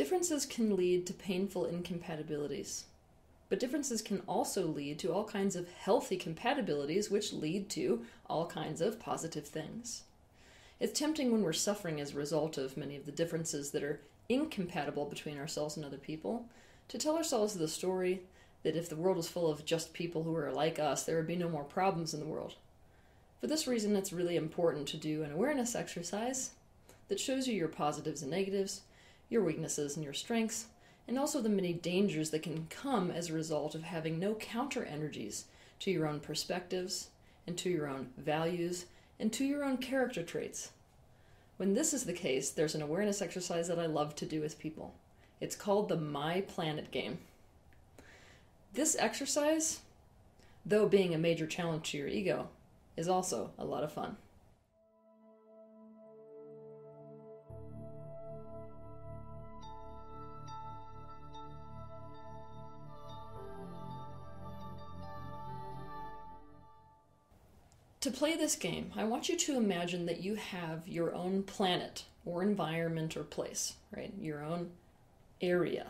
Differences can lead to painful incompatibilities. But differences can also lead to all kinds of healthy compatibilities, which lead to all kinds of positive things. It's tempting when we're suffering as a result of many of the differences that are incompatible between ourselves and other people to tell ourselves the story that if the world was full of just people who are like us, there would be no more problems in the world. For this reason, it's really important to do an awareness exercise that shows you your positives and negatives, your weaknesses and your strengths, and also the many dangers that can come as a result of having no counter energies to your own perspectives and to your own values and to your own character traits. When this is the case, there's an awareness exercise that I love to do with people. It's called the My Planet game. This exercise, though being a major challenge to your ego, is also a lot of fun. To play this game, I want you to imagine that you have your own planet or environment or place, right? Your own area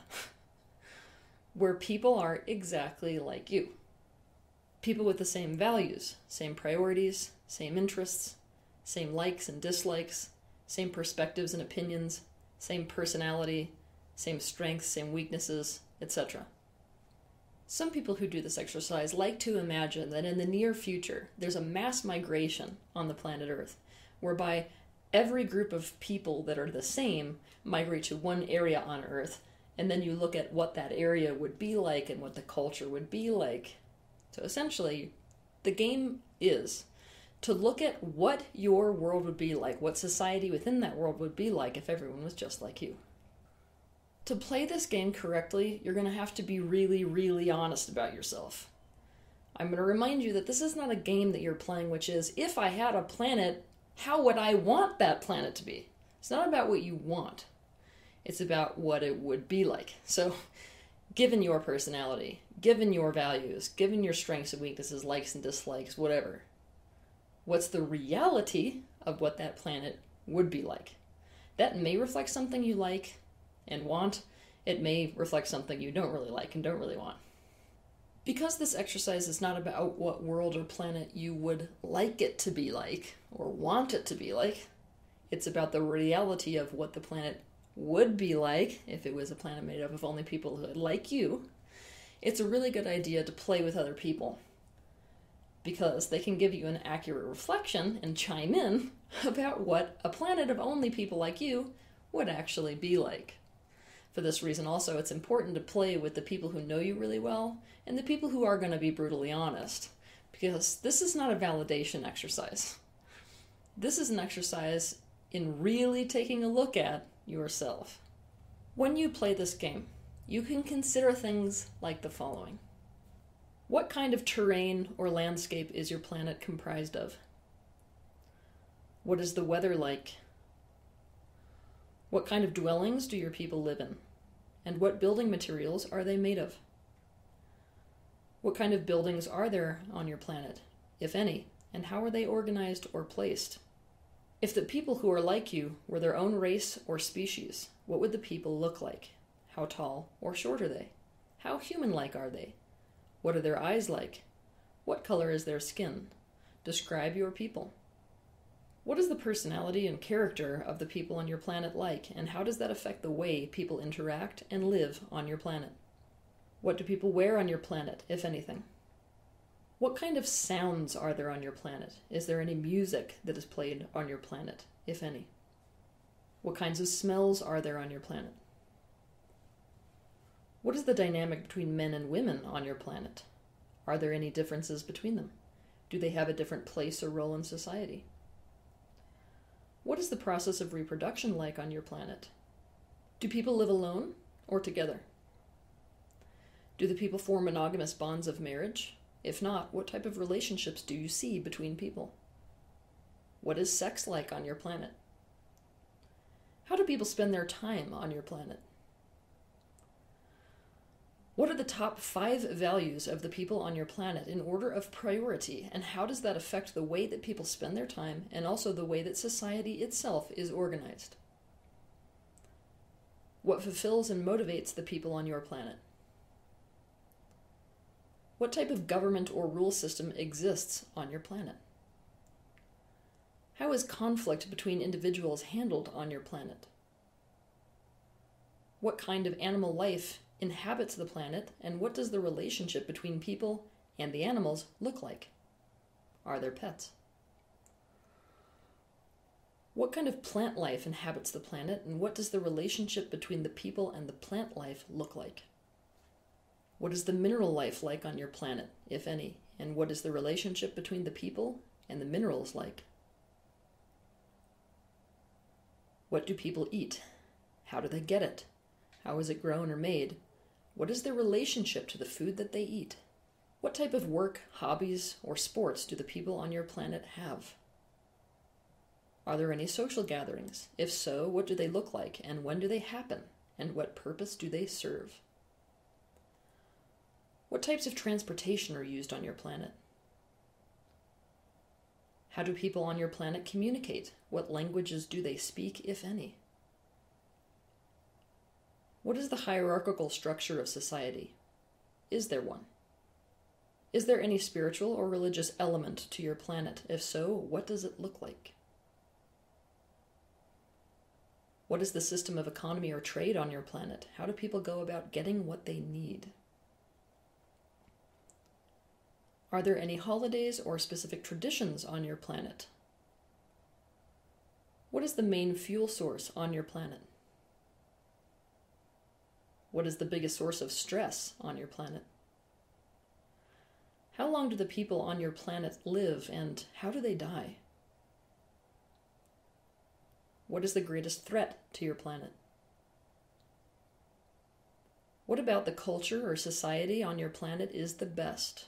where people are exactly like you. People with the same values, same priorities, same interests, same likes and dislikes, same perspectives and opinions, same personality, same strengths, same weaknesses, etc. Some people who do this exercise like to imagine that in the near future there's a mass migration on the planet Earth, whereby every group of people that are the same migrate to one area on Earth, and then you look at what that area would be like and what the culture would be like. So essentially, the game is to look at what your world would be like, what society within that world would be like if everyone was just like you to play this game correctly, you're going to have to be really, really honest about yourself. I'm going to remind you that this is not a game that you're playing, which is if I had a planet, how would I want that planet to be? It's not about what you want, it's about what it would be like. So, given your personality, given your values, given your strengths and weaknesses, likes and dislikes, whatever, what's the reality of what that planet would be like? That may reflect something you like, and want, it may reflect something you don't really like and don't really want. Because this exercise is not about what world or planet you would like it to be like or want it to be like, it's about the reality of what the planet would be like if it was a planet made up of only people who like you. It's a really good idea to play with other people because they can give you an accurate reflection and chime in about what a planet of only people like you would actually be like. For this reason, also, it's important to play with the people who know you really well and the people who are going to be brutally honest, because this is not a validation exercise. This is an exercise in really taking a look at yourself. When you play this game, you can consider things like the following What kind of terrain or landscape is your planet comprised of? What is the weather like? What kind of dwellings do your people live in? And what building materials are they made of? What kind of buildings are there on your planet, if any, and how are they organized or placed? If the people who are like you were their own race or species, what would the people look like? How tall or short are they? How human like are they? What are their eyes like? What color is their skin? Describe your people. What is the personality and character of the people on your planet like, and how does that affect the way people interact and live on your planet? What do people wear on your planet, if anything? What kind of sounds are there on your planet? Is there any music that is played on your planet, if any? What kinds of smells are there on your planet? What is the dynamic between men and women on your planet? Are there any differences between them? Do they have a different place or role in society? What is the process of reproduction like on your planet? Do people live alone or together? Do the people form monogamous bonds of marriage? If not, what type of relationships do you see between people? What is sex like on your planet? How do people spend their time on your planet? What are the top five values of the people on your planet in order of priority, and how does that affect the way that people spend their time and also the way that society itself is organized? What fulfills and motivates the people on your planet? What type of government or rule system exists on your planet? How is conflict between individuals handled on your planet? What kind of animal life inhabits the planet, and what does the relationship between people and the animals look like? Are there pets? What kind of plant life inhabits the planet, and what does the relationship between the people and the plant life look like? What is the mineral life like on your planet, if any, and what is the relationship between the people and the minerals like? What do people eat? How do they get it? How is it grown or made? What is their relationship to the food that they eat? What type of work, hobbies, or sports do the people on your planet have? Are there any social gatherings? If so, what do they look like, and when do they happen, and what purpose do they serve? What types of transportation are used on your planet? How do people on your planet communicate? What languages do they speak, if any? What is the hierarchical structure of society? Is there one? Is there any spiritual or religious element to your planet? If so, what does it look like? What is the system of economy or trade on your planet? How do people go about getting what they need? Are there any holidays or specific traditions on your planet? What is the main fuel source on your planet? What is the biggest source of stress on your planet? How long do the people on your planet live and how do they die? What is the greatest threat to your planet? What about the culture or society on your planet is the best?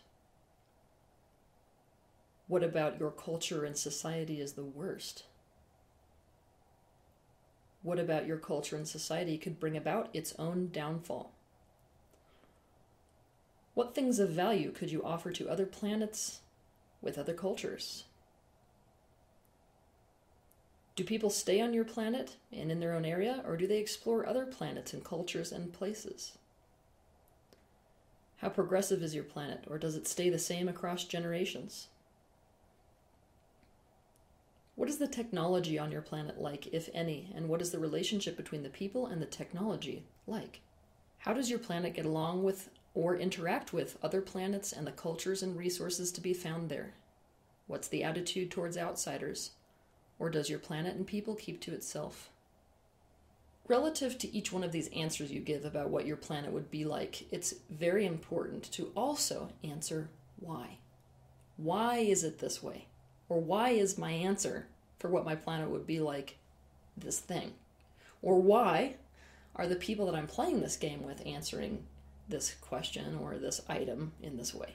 What about your culture and society is the worst? What about your culture and society could bring about its own downfall? What things of value could you offer to other planets with other cultures? Do people stay on your planet and in their own area, or do they explore other planets and cultures and places? How progressive is your planet, or does it stay the same across generations? What is the technology on your planet like, if any, and what is the relationship between the people and the technology like? How does your planet get along with or interact with other planets and the cultures and resources to be found there? What's the attitude towards outsiders? Or does your planet and people keep to itself? Relative to each one of these answers you give about what your planet would be like, it's very important to also answer why. Why is it this way? Or why is my answer for what my planet would be like this thing? Or why are the people that I'm playing this game with answering this question or this item in this way?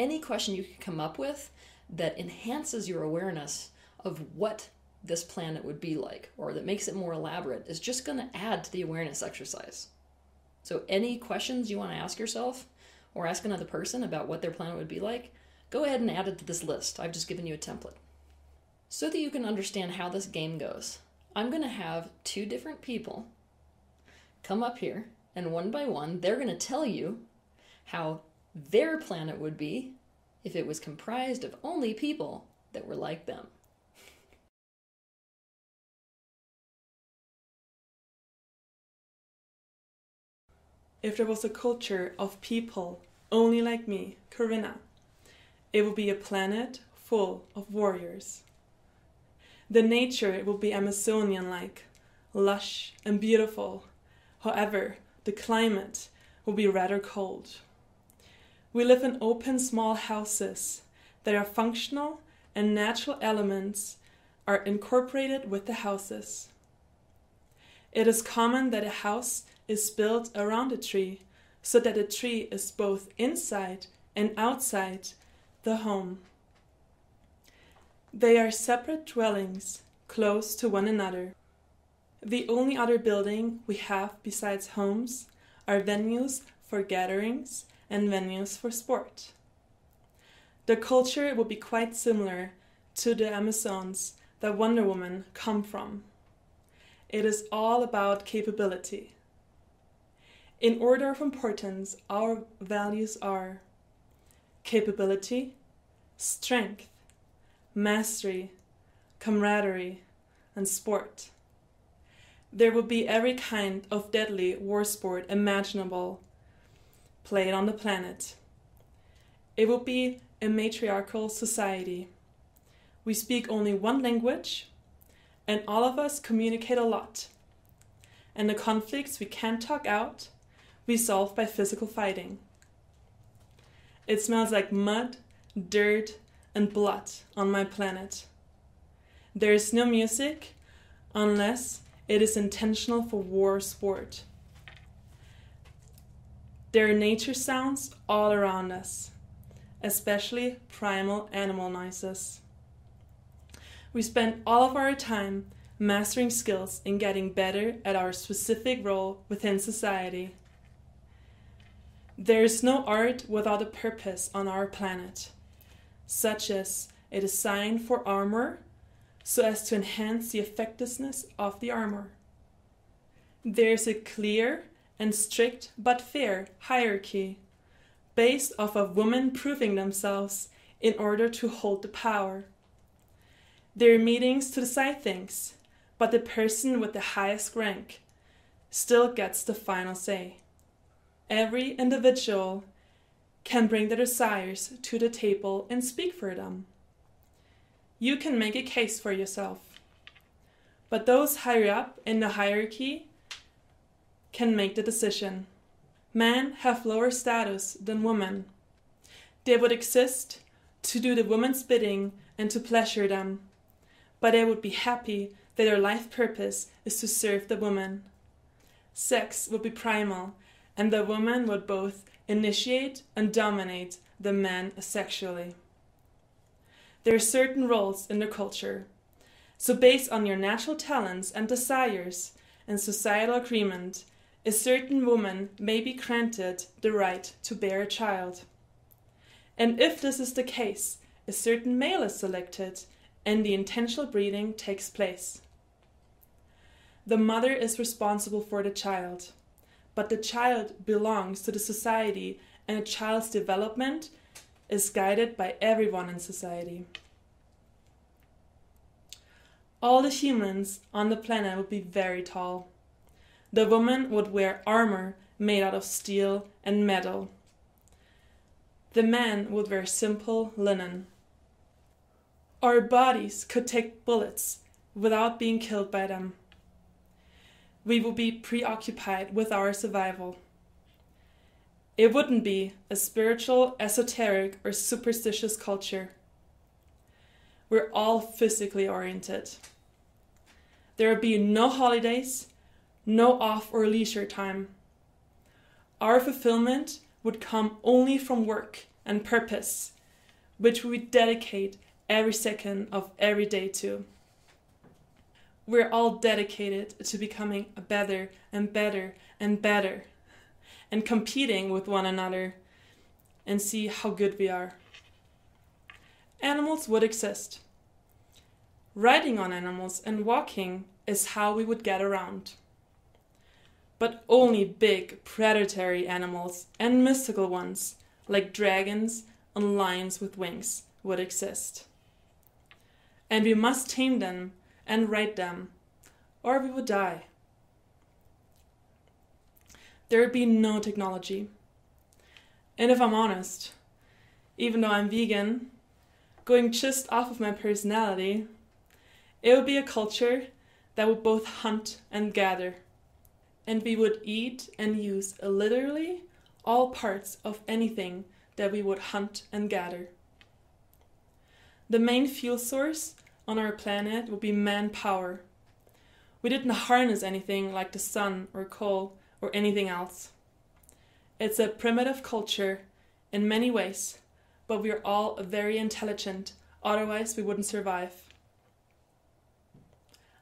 Any question you can come up with that enhances your awareness of what this planet would be like or that makes it more elaborate is just going to add to the awareness exercise. So, any questions you want to ask yourself or ask another person about what their planet would be like, go ahead and add it to this list. I've just given you a template. So that you can understand how this game goes, I'm going to have two different people come up here, and one by one, they're going to tell you how their planet would be if it was comprised of only people that were like them. If there was a culture of people only like me, Corinna, it will be a planet full of warriors. The nature will be Amazonian like, lush and beautiful. However, the climate will be rather cold. We live in open small houses that are functional and natural elements are incorporated with the houses. It is common that a house is built around a tree so that the tree is both inside and outside the home. They are separate dwellings, close to one another. The only other building we have besides homes are venues for gatherings and venues for sport. The culture will be quite similar to the Amazons that Wonder Woman come from. it is all about capability. In order of importance, our values are capability, strength, mastery, camaraderie, and sport. There will be every kind of deadly war sport imaginable played on the planet. It will be a matriarchal society. We speak only one language, and all of us communicate a lot. And the conflicts we can't talk out, we solve by physical fighting. It smells like mud, dirt, and blood on my planet. There is no music unless it is intentional for war sport. There are nature sounds all around us, especially primal animal noises. We spend all of our time mastering skills and getting better at our specific role within society. There is no art without a purpose on our planet, such as a design for armor so as to enhance the effectiveness of the armor. There is a clear and strict but fair hierarchy based off of women proving themselves in order to hold the power. There are meetings to decide things, but the person with the highest rank still gets the final say. Every individual can bring their desires to the table and speak for them. You can make a case for yourself. But those higher up in the hierarchy can make the decision. Men have lower status than women. They would exist to do the woman's bidding and to pleasure them but they would be happy that their life purpose is to serve the woman. Sex would be primal, and the woman would both initiate and dominate the man sexually. There are certain roles in the culture. So, based on your natural talents and desires and societal agreement, a certain woman may be granted the right to bear a child. And if this is the case, a certain male is selected and the intentional breeding takes place. The mother is responsible for the child, but the child belongs to the society, and a child's development is guided by everyone in society. All the humans on the planet would be very tall. The woman would wear armor made out of steel and metal. The man would wear simple linen. Our bodies could take bullets without being killed by them. We would be preoccupied with our survival. It wouldn't be a spiritual, esoteric, or superstitious culture. We're all physically oriented. There would be no holidays, no off or leisure time. Our fulfillment would come only from work and purpose, which we dedicate every second of every day too. We're all dedicated to becoming better and better and better and competing with one another and see how good we are. Animals would exist. Riding on animals and walking is how we would get around. But only big predatory animals and mystical ones, like dragons and lions with wings, would exist and we must tame them and ride them, or we would die. There would be no technology. And if I'm honest, even though I'm vegan, going just off of my personality, it would be a culture that would both hunt and gather. And we would eat and use literally all parts of anything that we would hunt and gather. The main fuel source on our planet would be manpower. We didn't harness anything like the sun or coal or anything else. It's a primitive culture in many ways, but we are all very intelligent, otherwise, we wouldn't survive.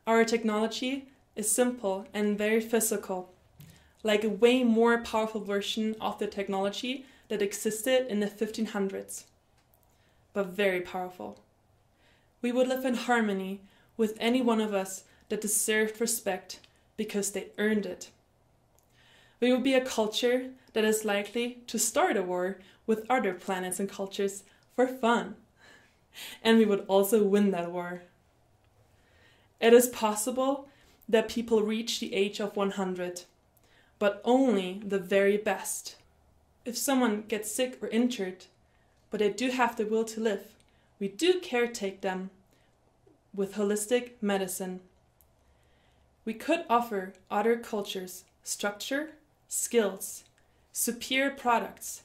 Our technology is simple and very physical, like a way more powerful version of the technology that existed in the 1500s but very powerful. We would live in harmony with any one of us that deserved respect because they earned it. We would be a culture that is likely to start a war with other planets and cultures for fun. And we would also win that war. It is possible that people reach the age of 100, but only the very best. If someone gets sick or injured, but they do have the will to live, we do caretake them with holistic medicine. We could offer other cultures structure, skills, superior products,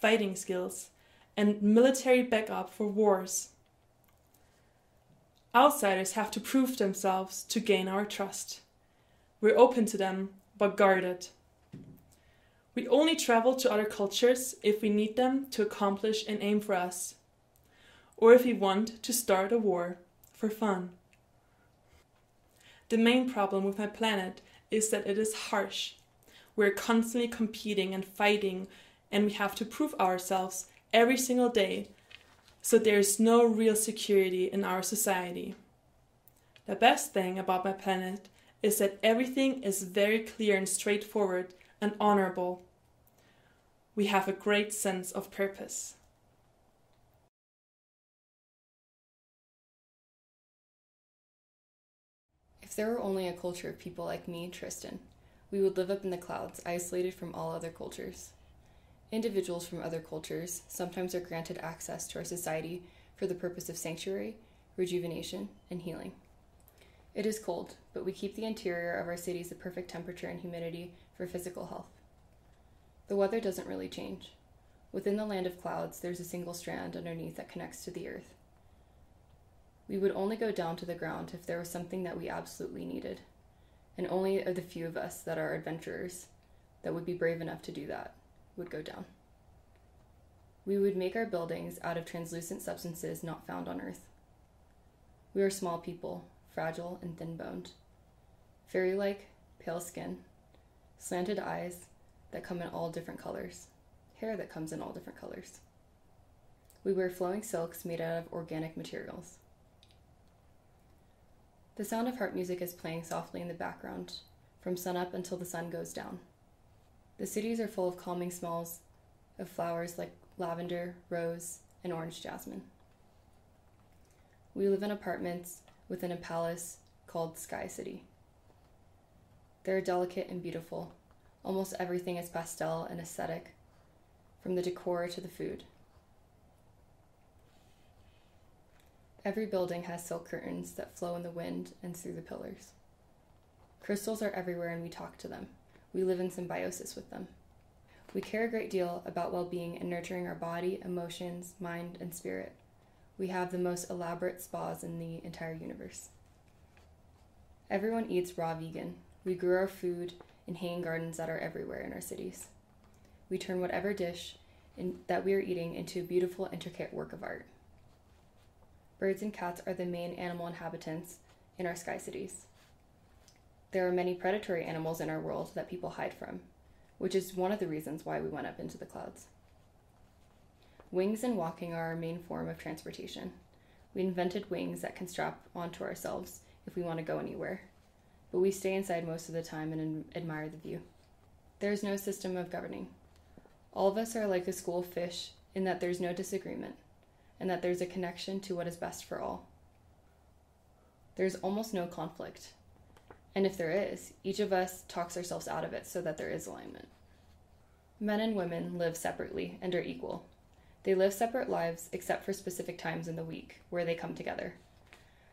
fighting skills, and military backup for wars. Outsiders have to prove themselves to gain our trust. We're open to them, but guarded. We only travel to other cultures if we need them to accomplish an aim for us, or if we want to start a war for fun. The main problem with my planet is that it is harsh. We're constantly competing and fighting, and we have to prove ourselves every single day so there is no real security in our society. The best thing about my planet is that everything is very clear and straightforward and honorable. We have a great sense of purpose. If there were only a culture of people like me, Tristan, we would live up in the clouds, isolated from all other cultures. Individuals from other cultures sometimes are granted access to our society for the purpose of sanctuary, rejuvenation, and healing. It is cold, but we keep the interior of our cities the perfect temperature and humidity for physical health. The weather doesn't really change. Within the land of clouds, there's a single strand underneath that connects to the earth. We would only go down to the ground if there was something that we absolutely needed, and only the few of us that are adventurers that would be brave enough to do that would go down. We would make our buildings out of translucent substances not found on Earth. We are small people, fragile and thin boned. Fairy like, pale skin, slanted eyes that come in all different colors, hair that comes in all different colors. We wear flowing silks made out of organic materials. The sound of harp music is playing softly in the background, from sunup until the sun goes down. The cities are full of calming smells of flowers like lavender, rose, and orange jasmine. We live in apartments within a palace called Sky City. They're delicate and beautiful. Almost everything is pastel and aesthetic, from the decor to the food. Every building has silk curtains that flow in the wind and through the pillars. Crystals are everywhere and we talk to them we live in symbiosis with them. We care a great deal about well being and nurturing our body, emotions, mind, and spirit. We have the most elaborate spas in the entire universe. Everyone eats raw vegan. We grew our food in hanging gardens that are everywhere in our cities. We turn whatever dish in, that we are eating into a beautiful, intricate work of art. Birds and cats are the main animal inhabitants in our sky cities. There are many predatory animals in our world that people hide from, which is one of the reasons why we went up into the clouds. Wings and walking are our main form of transportation. We invented wings that can strap onto ourselves if we want to go anywhere, but we stay inside most of the time and admire the view. There is no system of governing. All of us are like a school of fish in that there's no disagreement and that there's a connection to what is best for all. There's almost no conflict and if there is, each of us talks ourselves out of it so that there is alignment. Men and women live separately and are equal. They live separate lives except for specific times in the week where they come together.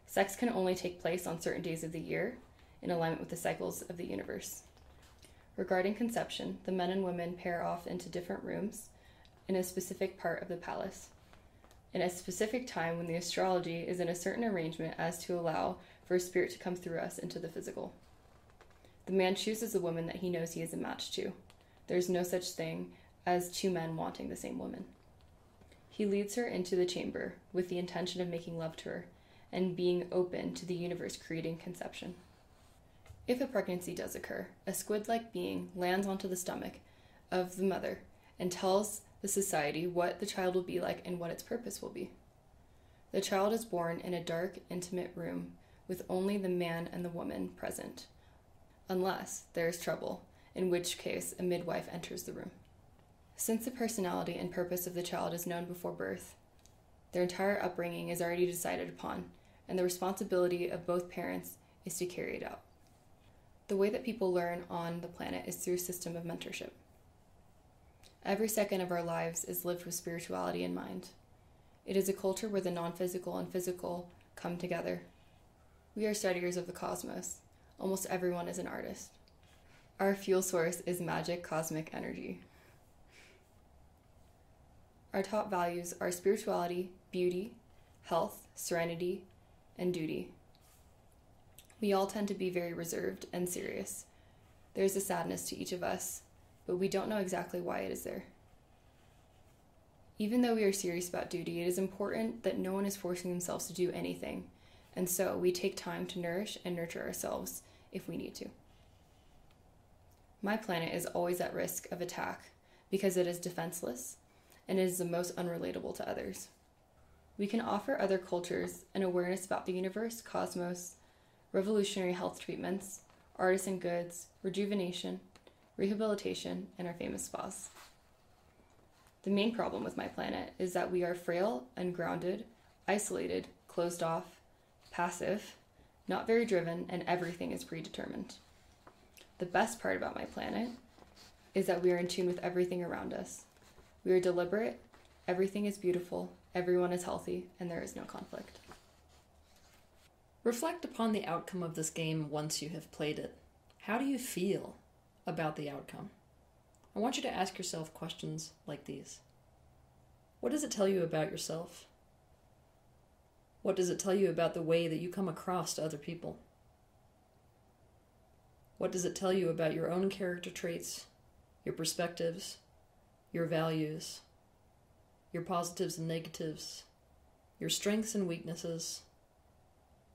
Sex can only take place on certain days of the year in alignment with the cycles of the universe. Regarding conception, the men and women pair off into different rooms in a specific part of the palace. In a specific time when the astrology is in a certain arrangement as to allow for a spirit to come through us into the physical. The man chooses a woman that he knows he is a match to. There is no such thing as two men wanting the same woman. He leads her into the chamber with the intention of making love to her and being open to the universe creating conception. If a pregnancy does occur, a squid like being lands onto the stomach of the mother and tells the society what the child will be like and what its purpose will be. The child is born in a dark, intimate room with only the man and the woman present, unless there is trouble, in which case a midwife enters the room. Since the personality and purpose of the child is known before birth, their entire upbringing is already decided upon, and the responsibility of both parents is to carry it out. The way that people learn on the planet is through a system of mentorship. Every second of our lives is lived with spirituality in mind. It is a culture where the non physical and physical come together. We are studiers of the cosmos. Almost everyone is an artist. Our fuel source is magic cosmic energy. Our top values are spirituality, beauty, health, serenity, and duty. We all tend to be very reserved and serious. There's a sadness to each of us, but we don't know exactly why it is there. Even though we are serious about duty, it is important that no one is forcing themselves to do anything, and so we take time to nourish and nurture ourselves if we need to. My planet is always at risk of attack because it is defenseless and it is the most unrelatable to others. We can offer other cultures an awareness about the universe, cosmos, revolutionary health treatments, artisan goods, rejuvenation, rehabilitation, and our famous spas. The main problem with my planet is that we are frail, ungrounded, isolated, closed off, passive, not very driven, and everything is predetermined. The best part about my planet is that we are in tune with everything around us. We are deliberate, everything is beautiful, everyone is healthy, and there is no conflict. Reflect upon the outcome of this game once you have played it. How do you feel about the outcome? I want you to ask yourself questions like these What does it tell you about yourself? What does it tell you about the way that you come across to other people? What does it tell you about your own character traits, your perspectives, your values, your positives and negatives, your strengths and weaknesses,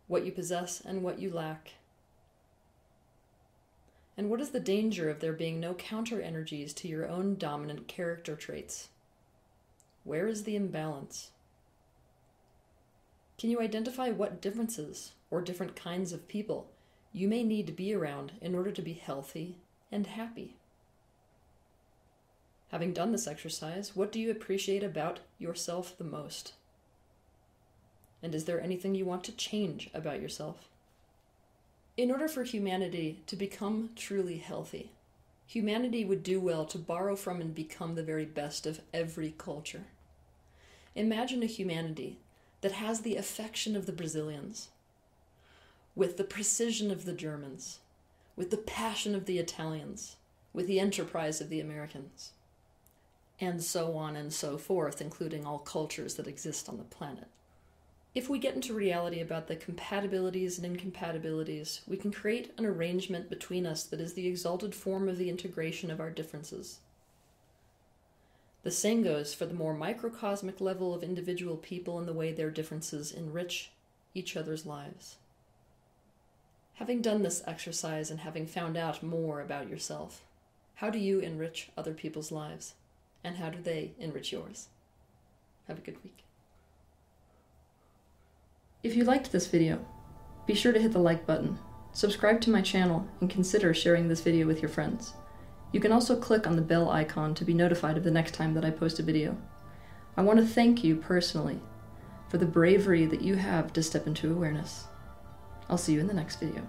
what you possess and what you lack? And what is the danger of there being no counter energies to your own dominant character traits? Where is the imbalance? Can you identify what differences or different kinds of people you may need to be around in order to be healthy and happy? Having done this exercise, what do you appreciate about yourself the most? And is there anything you want to change about yourself? In order for humanity to become truly healthy, humanity would do well to borrow from and become the very best of every culture. Imagine a humanity that has the affection of the Brazilians, with the precision of the Germans, with the passion of the Italians, with the enterprise of the Americans, and so on and so forth, including all cultures that exist on the planet. If we get into reality about the compatibilities and incompatibilities, we can create an arrangement between us that is the exalted form of the integration of our differences. The same goes for the more microcosmic level of individual people and the way their differences enrich each other's lives. Having done this exercise and having found out more about yourself, how do you enrich other people's lives? And how do they enrich yours? Have a good week. If you liked this video, be sure to hit the like button, subscribe to my channel, and consider sharing this video with your friends. You can also click on the bell icon to be notified of the next time that I post a video. I want to thank you personally for the bravery that you have to step into awareness. I'll see you in the next video.